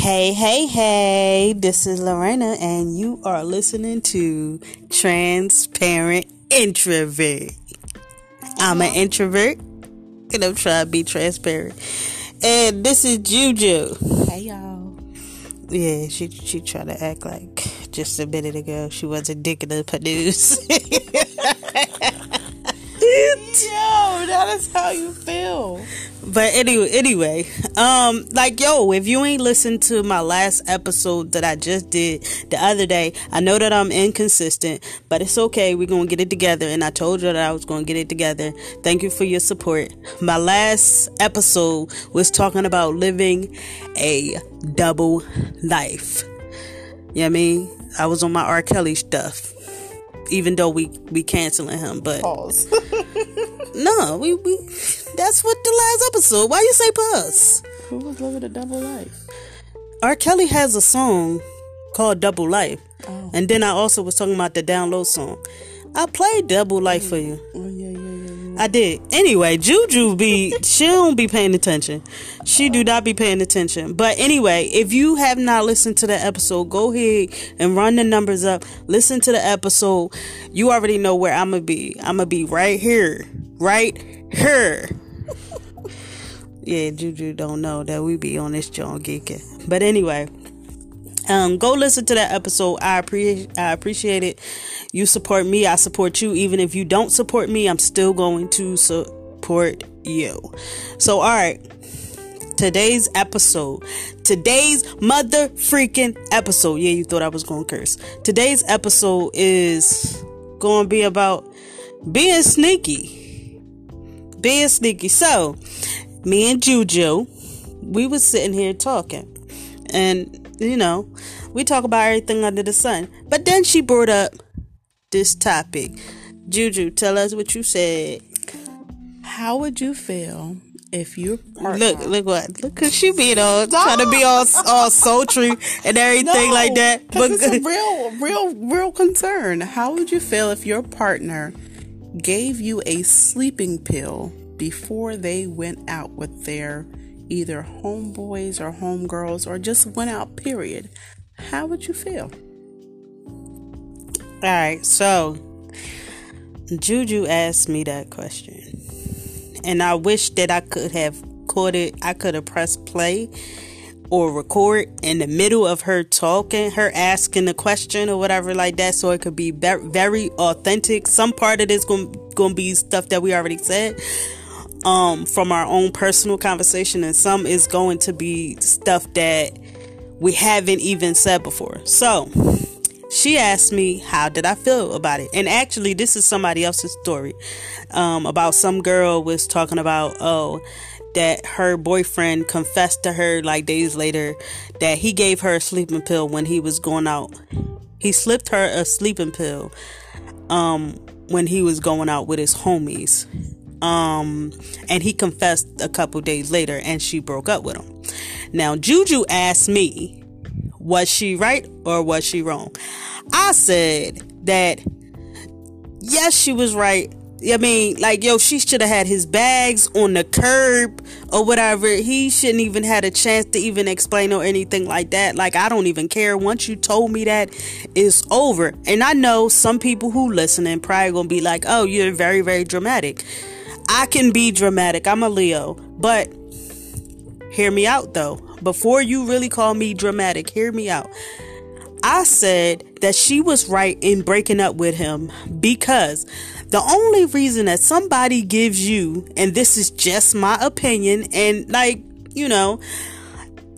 Hey, hey, hey, this is Lorena, and you are listening to Transparent Introvert. I'm an introvert, and I'm trying to be transparent. And this is Juju. Hey, y'all. Yeah, she she tried to act like just a minute ago she wasn't digging up her news. Yo, that is how you feel. But anyway, anyway, um, like yo, if you ain't listened to my last episode that I just did the other day, I know that I'm inconsistent, but it's okay. We're gonna get it together, and I told you that I was gonna get it together. Thank you for your support. My last episode was talking about living a double life. You know what I mean? I was on my R. Kelly stuff. Even though we we canceling him, but Pause. no, we we that's what the last episode. Why you say pause? Who was living a double life? R. Kelly has a song called Double Life. Oh. And then I also was talking about the download song. I played Double Life for you. Oh, yeah, yeah, yeah. I did. Anyway, Juju be she don't be paying attention. She do not be paying attention. But anyway, if you have not listened to the episode, go ahead and run the numbers up. Listen to the episode. You already know where I'm gonna be. I'm gonna be right here. Right here. Yeah, Juju don't know that we be on this John geeking. But anyway, um, go listen to that episode. I appreciate I appreciate it. You support me, I support you. Even if you don't support me, I'm still going to support you. So, all right. Today's episode. Today's mother freaking episode. Yeah, you thought I was going to curse. Today's episode is going to be about being sneaky. Being sneaky. So, me and Juju, we was sitting here talking. And, you know, we talk about everything under the sun. But then she brought up this topic. Juju, tell us what you said. How would you feel if your partner... Look, look what, look, cause she being all trying to be all all sultry and everything No, like that. 'cause it's a real, real, real concern. How would you feel if your partner gave you a sleeping pill before they went out with their either homeboys or homegirls or just went out, period? How would you feel? all right, so Juju asked me that question, and I wish that I could have caught it. I could have pressed play or record in the middle of her talking, her asking the question or whatever like that, so it could be very, authentic. Some part of this going to be stuff that we already said um from our own personal conversation and some is going to be stuff that we haven't even said before. So, she asked me how did I feel about it. And actually this is somebody else's story. Um about some girl was talking about oh that her boyfriend confessed to her like days later that he gave her a sleeping pill when he was going out. He slipped her a sleeping pill um when he was going out with his homies um and he confessed a couple days later and she broke up with him. Now juju asked me was she right or was she wrong? I said that yes she was right. I mean like yo she should have had his bags on the curb or whatever. He shouldn't even had a chance to even explain or anything like that. Like i don't even care. Once you told me that it's over. And i know some people who listening probably gonna be like oh you're very very dramatic I can be dramatic. I'm a Leo. But hear me out though. Before you really call me dramatic, hear me out. I said that she was right in breaking up with him because the only reason that somebody gives you, and this is just my opinion, and like, you know,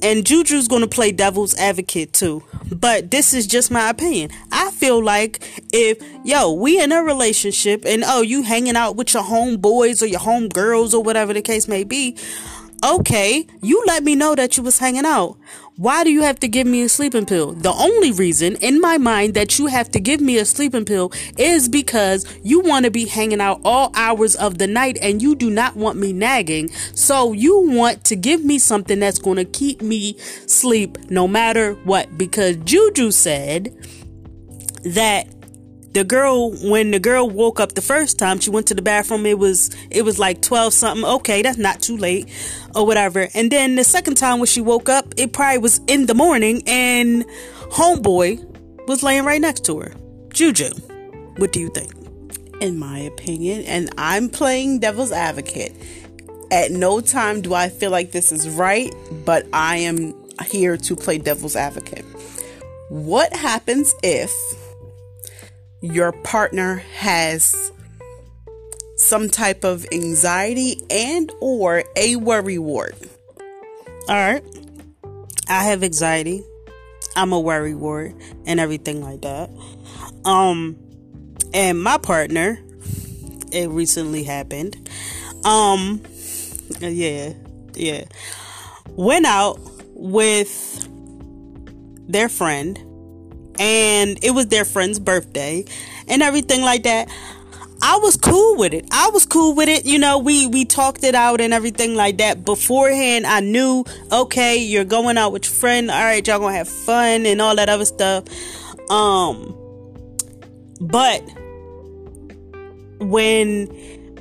and Juju's gonna play devil's advocate too. But this is just my opinion. I feel like if yo, we in a relationship and oh you hanging out with your homeboys or your homegirls or whatever the case may be, okay, you let me know that you was hanging out. Why do you have to give me a sleeping pill? The only reason in my mind that you have to give me a sleeping pill is because you want to be hanging out all hours of the night and you do not want me nagging. So you want to give me something that's going to keep me sleep no matter what because Juju said that the girl when the girl woke up the first time she went to the bathroom it was it was like 12 something okay that's not too late or whatever. And then the second time when she woke up it probably was in the morning and homeboy was laying right next to her. Juju what do you think? In my opinion and i'm playing devil's advocate. At no time do i feel like this is right but i am here to play devil's advocate. What happens if your partner has some type of anxiety and or a worry wart. All right. I have anxiety. I'm a worry wart and everything like that. Um and my partner it recently happened. Um yeah. Yeah. Went out with their friend and it was their friend's birthday and everything like that. I was cool with it. I was cool with it. You know, we we talked it out and everything like that. Beforehand, I knew, okay, you're going out with your friend. All right, y'all gonna have fun and all that other stuff. Um, but when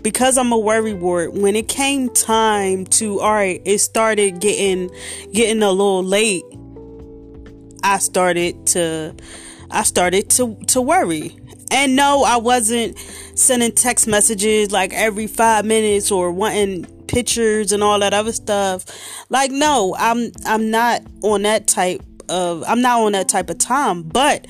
because I'm a worry wart, when it came time to all right, it started getting getting a little late I started to I started to to worry. And no, I wasn't sending text messages like every 5 minutes or wanting pictures and all that other stuff. Like no, I'm I'm not on that type of I'm not on that type of time, but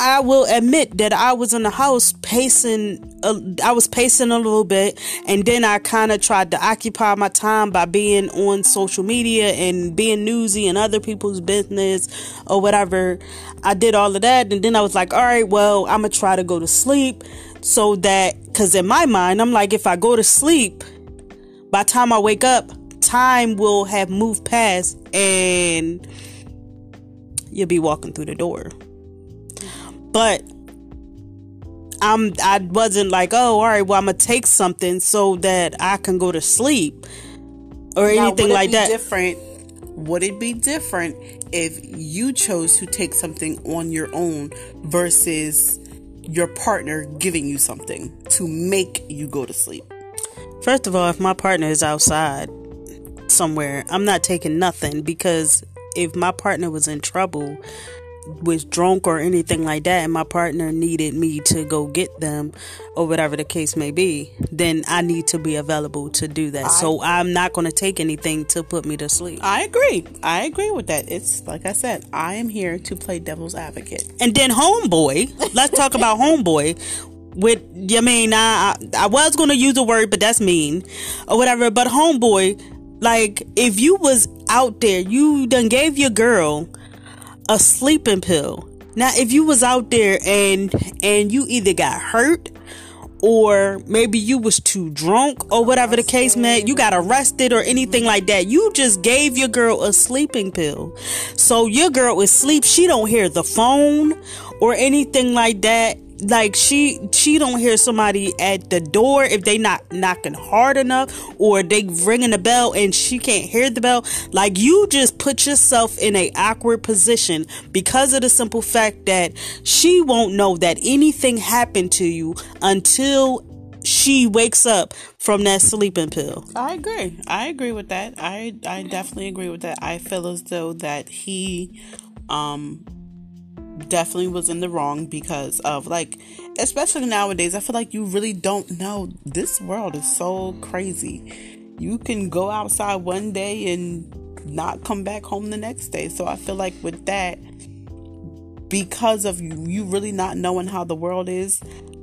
I will admit that I was in the house pacing. Uh, I was pacing a little bit, and then I kind of tried to occupy my time by being on social media and being newsy and other people's business or whatever. I did all of that, and then I was like, "All right, well, I'm gonna try to go to sleep." So that, because in my mind, I'm like, if I go to sleep, by time I wake up, time will have moved past, and you'll be walking through the door. But I'm I wasn't like, oh, all right, well, I'm gonna take something so that I can go to sleep or now, anything like that. Different. Would it be different if you chose to take something on your own versus your partner giving you something to make you go to sleep? First of all, if my partner is outside somewhere, I'm not taking nothing because if my partner was in trouble, was drunk or anything like that and my partner needed me to go get them or whatever the case may be then i need to be available to do that. I, so i'm not going to take anything to put me to sleep. I agree. I agree with that. It's like i said i am here to play devil's advocate. And then homeboy let's talk about homeboy. With I mean I I was gonna use a word but that's mean or whatever but homeboy like if you was out there you done gave your girl a sleeping pill. Now, if you was out there and and you either got hurt or maybe you was too drunk or whatever the case may you got arrested or anything like that you just gave your girl a sleeping pill. So your girl is asleep. She don't hear the phone or anything like that like she she don't hear somebody at the door if they not knocking hard enough or they ringing the bell and she can't hear the bell like you just put yourself in a awkward position because of the simple fact that she won't know that anything happened to you until she wakes up from that sleeping pill. I agree. I agree with that. I I definitely agree with that. I feel as though that he um definitely was in the wrong because of like especially nowadays i feel like you really don't know. This world is so crazy. You can go outside one day and not come back home the next day. So i feel like with that because of you, you really not knowing how the world is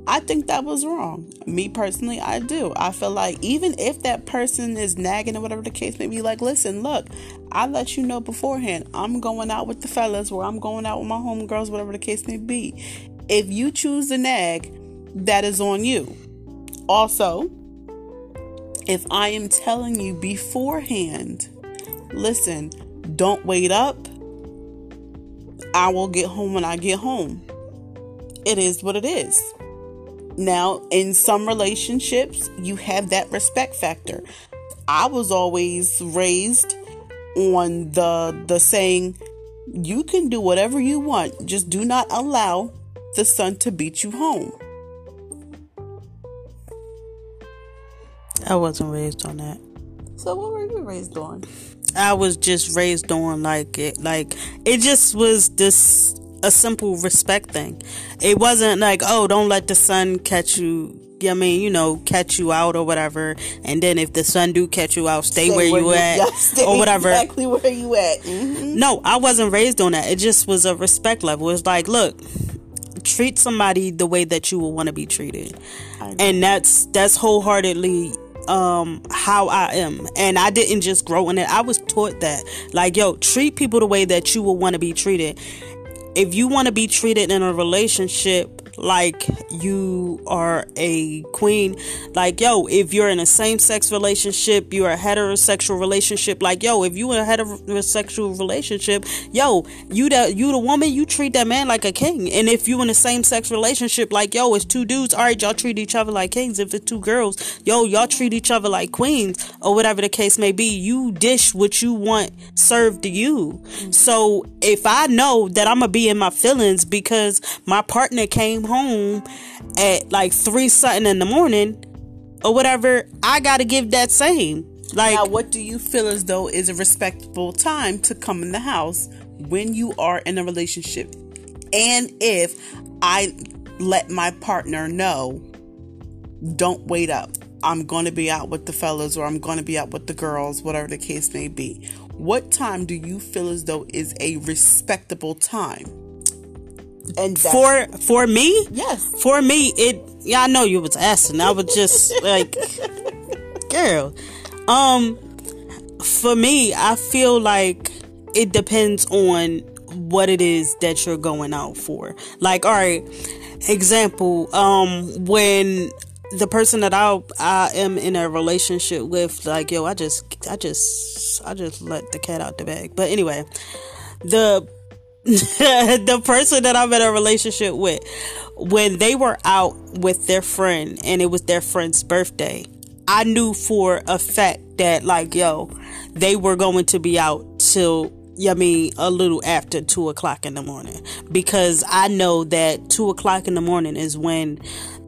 I think that was wrong. Me personally, I do. I feel like even if that person is nagging or whatever the case may be, like, listen, look, I let you know beforehand. I'm going out with the fellas or I'm going out with my homegirls, whatever the case may be. If you choose to nag, that is on you. Also, if I am telling you beforehand, listen, don't wait up. I will get home when I get home. It is what it is. Now, in some relationships, you have that respect factor. I was always raised on the the saying you can do whatever you want, just do not allow the sun to beat you home. I wasn't raised on that. So what were you raised on? I was just raised on like it like it just was this a simple respect thing. It wasn't like, oh, don't let the sun catch you I mean, you know, catch you out or whatever. And then if the sun do catch you out, stay, stay where, where, you, at yeah, or whatever. Exactly where you at. Mm-hmm. No, I wasn't raised on that. It just was a respect level. It's like, look, treat somebody the way that you would want to be treated, and that's that's wholeheartedly um how I am and I didn't just grow in it I was taught that like yo treat people the way that you would want to be treated if you want to be treated in a relationship like you are a queen. Like, yo, if you're in a same sex relationship, you're a heterosexual relationship. Like, yo, if you in a heterosexual relationship, yo, you the you the woman, you treat that man like a king. And if you in a same sex relationship, like, yo, it's two dudes, all right, y'all treat each other like kings. If it's two girls, yo, y'all treat each other like queens, or whatever the case may be. You dish what you want served to you. Mm-hmm. So if I know that I'm gonna be in my feelings because my partner came home at like three something in the morning or whatever, I gotta give that same. Like, now, what do you feel as though is a respectable time to come in the house when you are in a relationship? And if I let my partner know, don't wait up. I'm going to be out with the fellas or I'm going to be out with the girls, whatever the case may be. What time do you feel as though is a respectable time? And for for me, yes, for me, it. Yeah, I know you was asking. I was just like, girl. Um, for me, I feel like it depends on what it is that you're going out for. Like, all right, example, um, when the person that I I am in a relationship with, like, yo, I just I just I just let the cat out the bag. But anyway, the the person that I'm in a relationship with, when they were out with their friend and it was their friend's birthday, I knew for a fact that like yo, they were going to be out till I mean a little after two o'clock in the morning. Because I know that two o'clock in the morning is when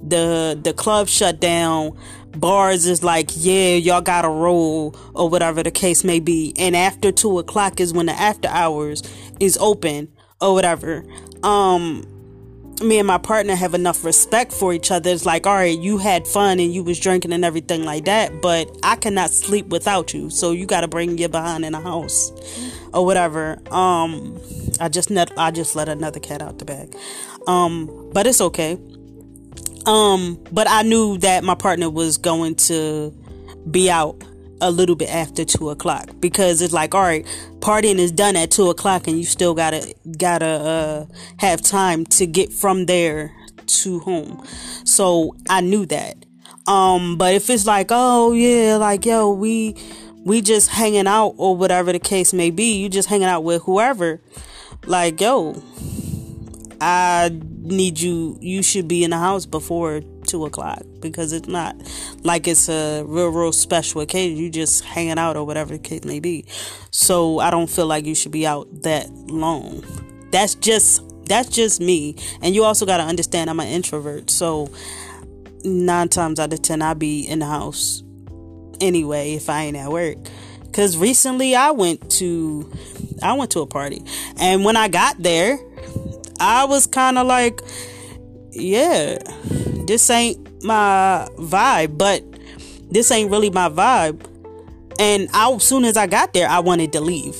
the the club shut down. Bars is like yeah y'all gotta roll or whatever the case may be. And after two o'clock is when the after hours is open or whatever. Um me and my partner have enough respect for each other. It's like all right you had fun and you was drinking and everything like that but i cannot sleep without you. So you got to bring your behind in the house or whatever. Um i just net i just let another cat out the bag. Um but it's okay um, but I knew that my partner was going to be out a little bit after two o'clock because it's like, all right, partying is done at two o'clock, and you still gotta gotta uh, have time to get from there to home. So I knew that. Um, but if it's like, oh yeah, like yo, we we just hanging out or whatever the case may be, you just hanging out with whoever, like yo, I need you you should be in the house before two o'clock because it's not like it's a real real special occasion. You just hanging out or whatever the case may be. So i don't feel like you should be out that long. That's just that's just me. And you also got to understand i'm an introvert. So nine times out of ten i'll be in the house anyway if i ain't at work. Because recently i went to i went to a party. And when i got there I was kind of like, yeah, this ain't my vibe, but this ain't really my vibe. And I, as soon as I got there, I wanted to leave.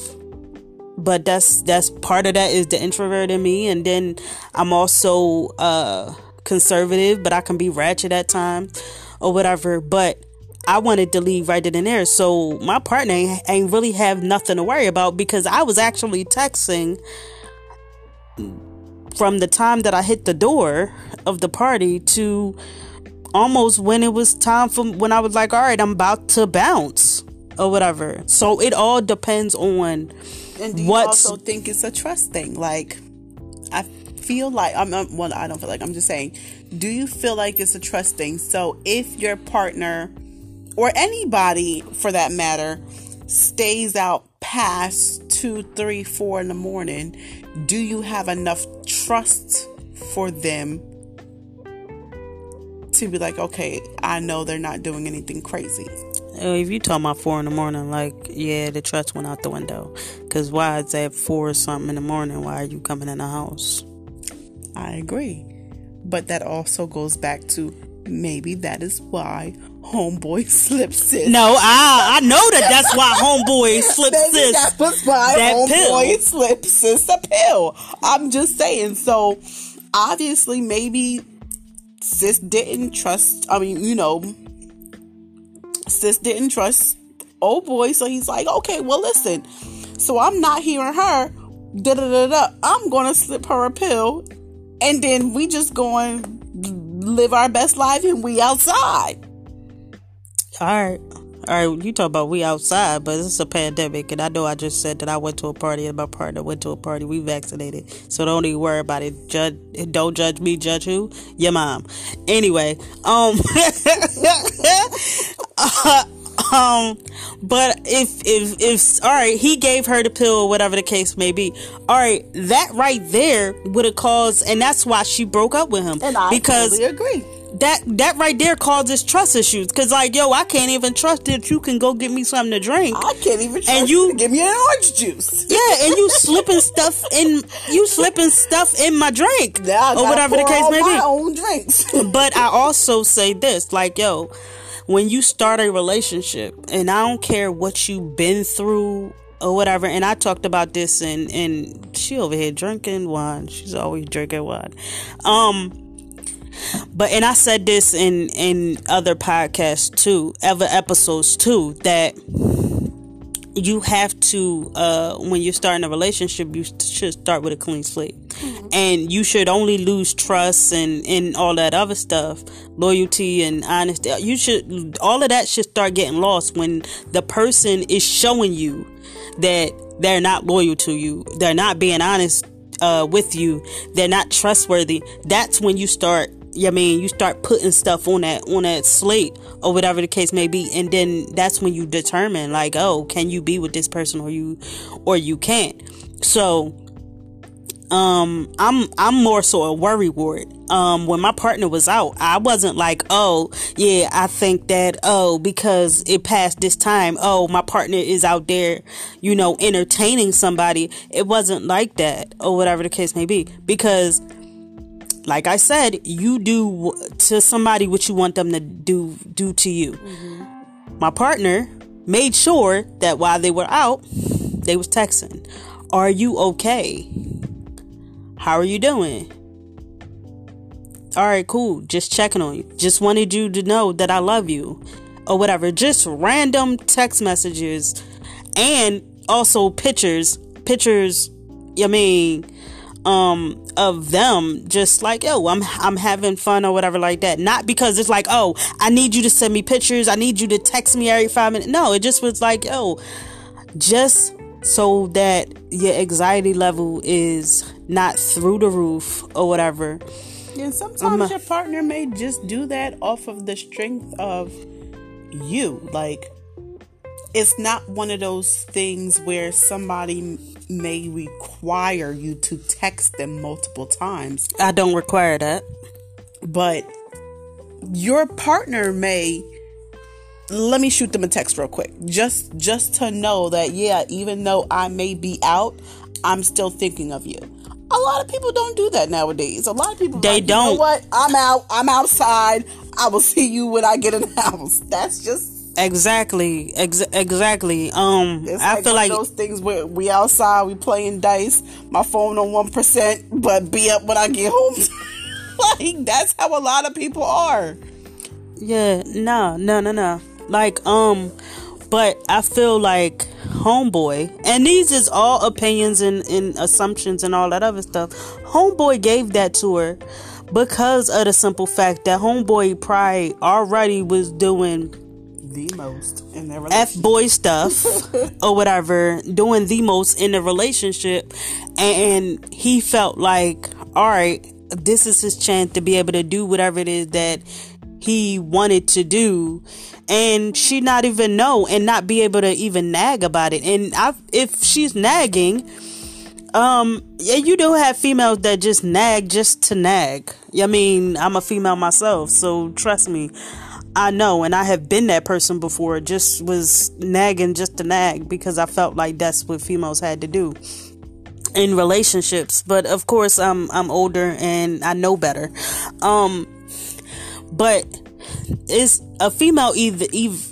But that's that's part of that is the introvert in me, and then I'm also uh, conservative, but I can be ratchet at times or whatever. But I wanted to leave right then and there, so my partner ain't, ain't really have nothing to worry about because I was actually texting from the time that I hit the door of the party to almost when it was time for when I was like, all right, I'm about to bounce or whatever. So it all depends on and do you what's, also think it's a trust thing? Like, I feel like I'm, I'm well, I don't feel like I'm just saying. Do you feel like it's a trust thing? So if your partner or anybody for that matter stays out past two, three, four in the morning, do you have enough trust for them to be like, okay, I know they're not doing anything crazy. If you talk about four in the morning, like, yeah, the trust went out the window. Because why is that four or something in the morning? Why are you coming in the house? I agree. But that also goes back to maybe that is why homeboy slipped sis. No, I I know that that's why homeboy maybe sis. That was why that homeboy pill. slipped sis a pill. I'm just saying. So obviously, maybe sis didn't trust. I mean, you know, sis didn't trust old boy. So he's like, okay, well, listen. So I'm not hearing her. Da da da da. I'm gonna slip her a pill, and then we just going live our best life, and we outside. All right. All right, you talk about we outside, but it's a pandemic, and I know I just said that I went to a party and my partner went to a party. We vaccinated, so don't even worry about it. Judge, don't judge me. Judge who? Your mom. Anyway, um, um, but if if if all right, he gave her the pill or whatever the case may be. All right, that right there would have caused, and that's why she broke up with him And I because totally agree. That that right there causes trust issues. Cause like, yo, I can't even trust that you can go get me something to drink. I can't even trust And you you- to give me an orange juice. Yeah, and you slipping stuff in you slipping stuff in my drink or whatever the case may my be. own drinks. But I also say this, like, yo, when you start a relationship, and I don't care what you've been through or whatever, and I talked about this, and and she over here drinking wine. She's always drinking wine. Um, but and I said this in in other podcasts too, other episodes too, that you have to uh when you're starting a relationship you should start with a clean slate. And you should only lose trust and and all that other stuff loyalty and honesty. You should all of that should start getting lost when the person is showing you that they're not loyal to you they're not being honest uh with you they're not trustworthy. That's when you start I mean, you start putting stuff on that on that slate or whatever the case may be, and then that's when you determine like, oh, can you be with this person or you or you can't. So, um, I'm I'm more so a worry ward. Um, when my partner was out, I wasn't like, oh, yeah, I think that oh because it passed this time, oh, my partner is out there, you know, entertaining somebody. It wasn't like that or whatever the case may be because like I said, you do to somebody what you want them to do do to you. Mm-hmm. My partner made sure that while they were out, they was texting. Are you okay? How are you doing? All right, cool. Just checking on you. Just wanted you to know that I love you or whatever. Just random text messages and also pictures, pictures, I mean, um of them just like yo i'm i'm having fun or whatever like that. Not because it's like oh i need you to send me pictures. I need you to text me every five minutes. No it just was like yo just so that your anxiety level is not through the roof or whatever. And sometimes your partner may just do that off of the strength of you. Like, it's not one of those things where somebody may require you to text them multiple times, i don't require that. But your partner may let me shoot them a text real quick. Just just to know that yeah even though i may be out i'm still thinking of you. A lot of people don't do that nowadays. A lot of people They like, you know don't. what? I'm out. I'm outside. I will see you when i get in the house. That's just exactly ex- exactly um it's i like feel like those things where we outside we playing dice my phone on one percent but be up when i get home like that's how a lot of people are Yeah, no, no, no, no. Like, um, but I feel like Homeboy, and these is all opinions and, and assumptions and all that other stuff. Homeboy gave that to her because of the simple fact that Homeboy probably already was doing the most in their F boy stuff or whatever, doing the most in the relationship, and he felt like, all right, this is his chance to be able to do whatever it is that he wanted to do, and she not even know and not be able to even nag about it. And I, if she's nagging, Um, yeah, you do have females that just nag just to nag. I mean, I'm a female myself, so trust me, I know, and I have been that person before. Just was nagging just to nag because I felt like that's what females had to do in relationships. But of course, I'm I'm older and I know better. Um, but is a female either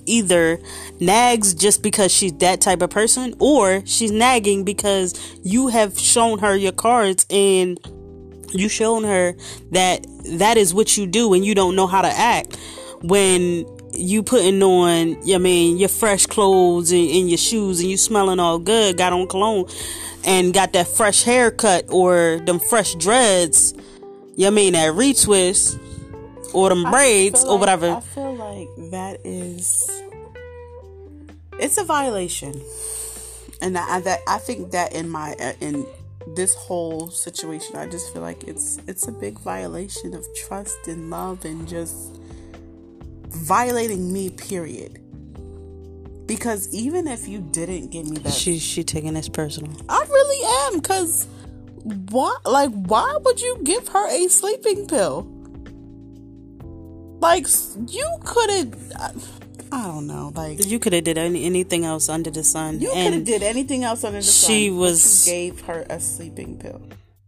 either nags just because she's that type of person or she's nagging because you have shown her your cards and you shown her that that is what you do and you don't know how to act when you putting on I mean your fresh clothes and, and your shoes and you smelling all good got on cologne and got that fresh haircut or them fresh dreads you I mean that retwist or them braids or like, whatever. I feel like that is it's a violation, and I that I think that in my uh, in this whole situation, I just feel like it's it's a big violation of trust and love and just violating me. Period. Because even if you didn't give me that, she she taking this personal. I really am. Cause why? Like, why would you give her a sleeping pill? Like you could have. I don't know. Like you could have did any, anything else under the sun. You could have did anything else under the sun. She was gave her a sleeping pill.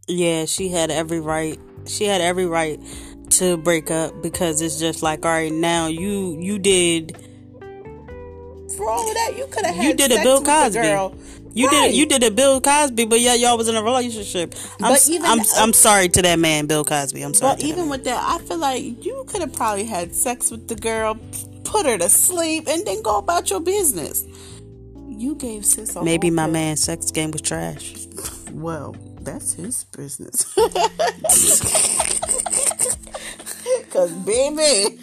Yeah, she had every right. She had every right to break up because it's just like, all right, now you you did. For all of that, you could have. You did a Bill Cosby. Girl. You right. did you did a Bill Cosby, but yeah, y'all was in a relationship. I'm, but even I'm, I'm sorry to that man, Bill Cosby. I'm sorry. But even with that, I feel like you could have probably had sex with the girl, put her to sleep, and then go about your business. You gave sis maybe my man's sex game was trash. Well, that's his business. Cause baby,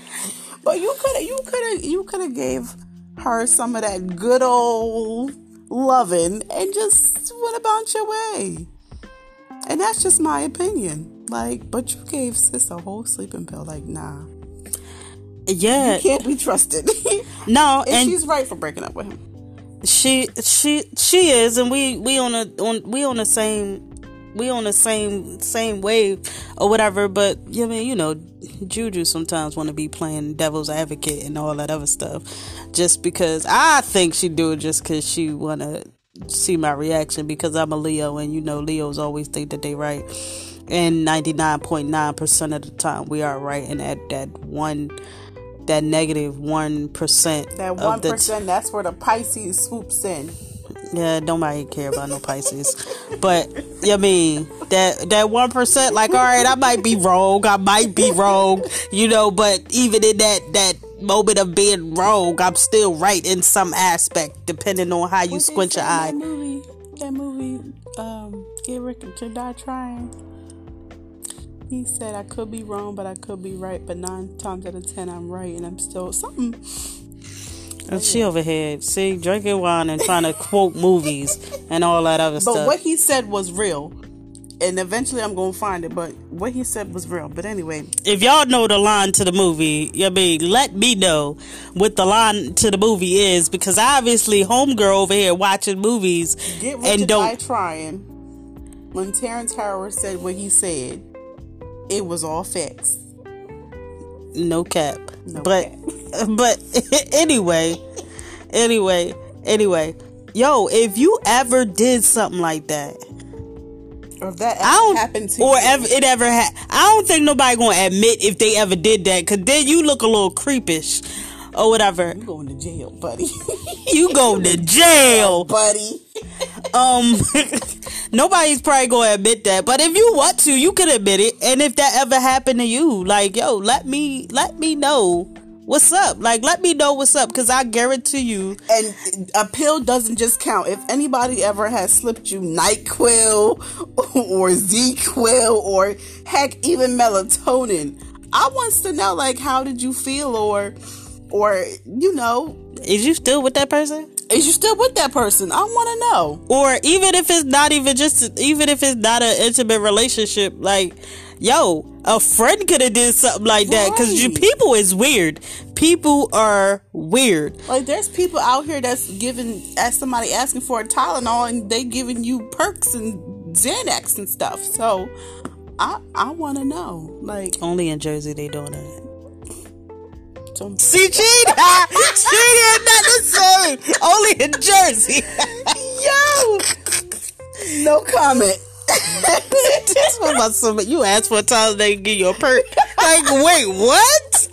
but you could have you could have you could have gave her some of that good old loving and just went about your way. And that's just my opinion. Like, but you gave sis a whole sleeping pill. Like, nah. Yeah. You can't be trusted. no, and, and she's right for breaking up with him. She she she is and we we on a on we on the same we on the same same wave or whatever, but I mean, you know, Juju sometimes want to be playing devil's advocate and all that other stuff just because I think she do it just because she want to see my reaction because I'm a Leo and you know Leos always think that they right. And 99.9% of the time we are right and at that one that negative 1 that 1% t- that's where the Pisces swoops in yeah, nobody care about no Pisces. but I mean that that one percent, like, all right, I might be wrong, I might be wrong, you know, but even in that that moment of being wrong, I'm still right in some aspect, depending on how you what squint your eye. That movie, that movie, um, Get Rich to Die Trying. He said, "I could be wrong, but I could be right. But nine times out of ten, I'm right, and I'm still something." And she over here, see, drinking wine and trying to quote movies and all that other but stuff. But what he said was real. And eventually I'm going to find it, but what he said was real. But anyway. If y'all know the line to the movie, I mean, let me know what the line to the movie is because obviously Homegirl over here watching movies Get and don't. trying. When Terrence Howard said what he said, it was all facts. No cap. No but cap. but anyway, anyway, anyway, yo, if you ever did something like that, or if that ever I don't, happened to or you. ever it ever ha- I don't think nobody gonna admit if they ever did that, cause then you look a little creepish or whatever. You going to jail, buddy? you go to jail, buddy. um, nobody's probably gonna admit that, but if you want to, you can admit it. And if that ever happened to you, like yo, let me let me know what's up? Like, let me know what's up because I guarantee you. And a pill doesn't just count. If anybody ever has slipped you NyQuil or ZzzQuil or heck, even melatonin, I wants to know, like, how did you feel or, or, you know. Is you still with that person? Is you still with that person? I want to know. Or even if it's not even just, even if it's not an intimate relationship, like, yo, a friend could have did something like that because Right. people is weird. People are weird. Like there's people out here that's giving as somebody asking for a Tylenol and they giving you perks and Xanax and stuff. So I I want to know like Only in Jersey they doing that. don't See, she, she had nothing to say. Only in Jersey. yo no comment. That's what about somebody. You ask for a time, they give you a perk. Like, wait, what?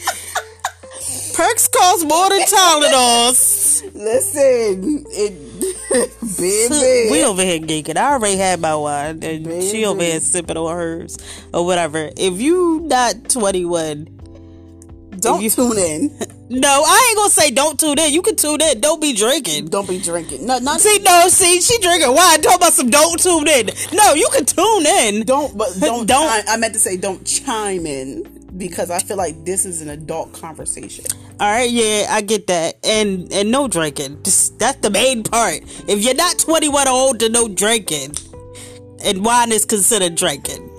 Perks cost more than Tylenols. Listen, it baby. We over here geeking. I already had my wine, and Baby. she over here sipping on hers or whatever. If you not twenty one, don't you- tune in. no, I ain't gonna say don't tune in. You can tune in. Don't be drinking. Don't be drinking. No, not See, no, see, she drinking wine. Talk about some don't tune in. No, you can tune in. don't but don't Don't- Chime, I meant to say don't chime in because I feel like this is an adult conversation. All right, yeah, I get that, and and no drinking. Just, that's the main part. If you're not 21 or older, no drinking, and wine is considered drinking.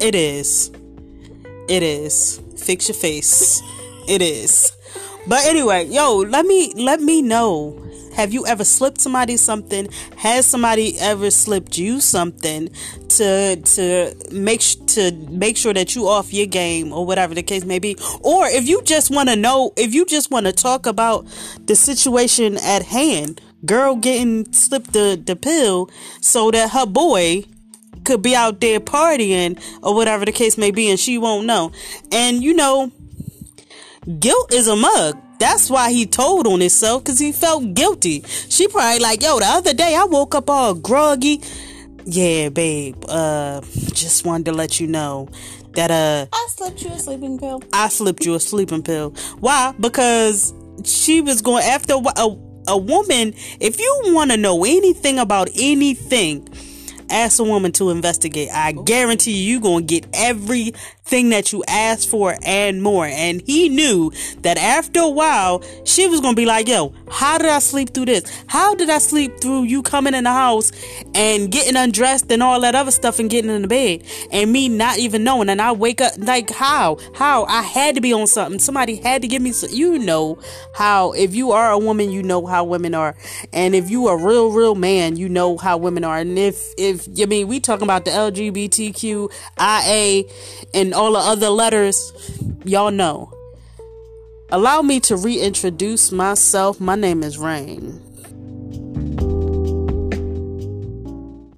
It is. It is. Fix your face. It is. But anyway, yo, let me let me know. Have you ever slipped somebody something? Has somebody ever slipped you something to to make to make sure that you off your game or whatever the case may be? Or if you just want to know, if you just want to talk about the situation at hand, girl getting slipped the the pill so that her boy could be out there partying or whatever the case may be and she won't know. And you know, guilt is a mug. That's why he told on himself because he felt guilty. She probably like, yo, the other day I woke up all groggy. Yeah, babe. Uh, just wanted to let you know that uh, I slipped you a sleeping pill. I slipped you a sleeping pill. Why? Because she was going after a, a, woman. If you want to know anything about anything, ask a woman to investigate. I guarantee you, you're going to get everything that you asked for and more. And he knew that after a while, she was going to be like, yo, how did I sleep through this? How did I sleep through you coming in the house and getting undressed and all that other stuff and getting in the bed and me not even knowing? And I wake up like, how? How? I had to be on something. Somebody had to give me, some, you know, how if you are a woman, you know how women are. And if you a real, real man, you know how women are. And if, if, I mean, we talking about the LGBTQIA all the other letters, y'all know. Allow me to reintroduce myself. My name is Rain.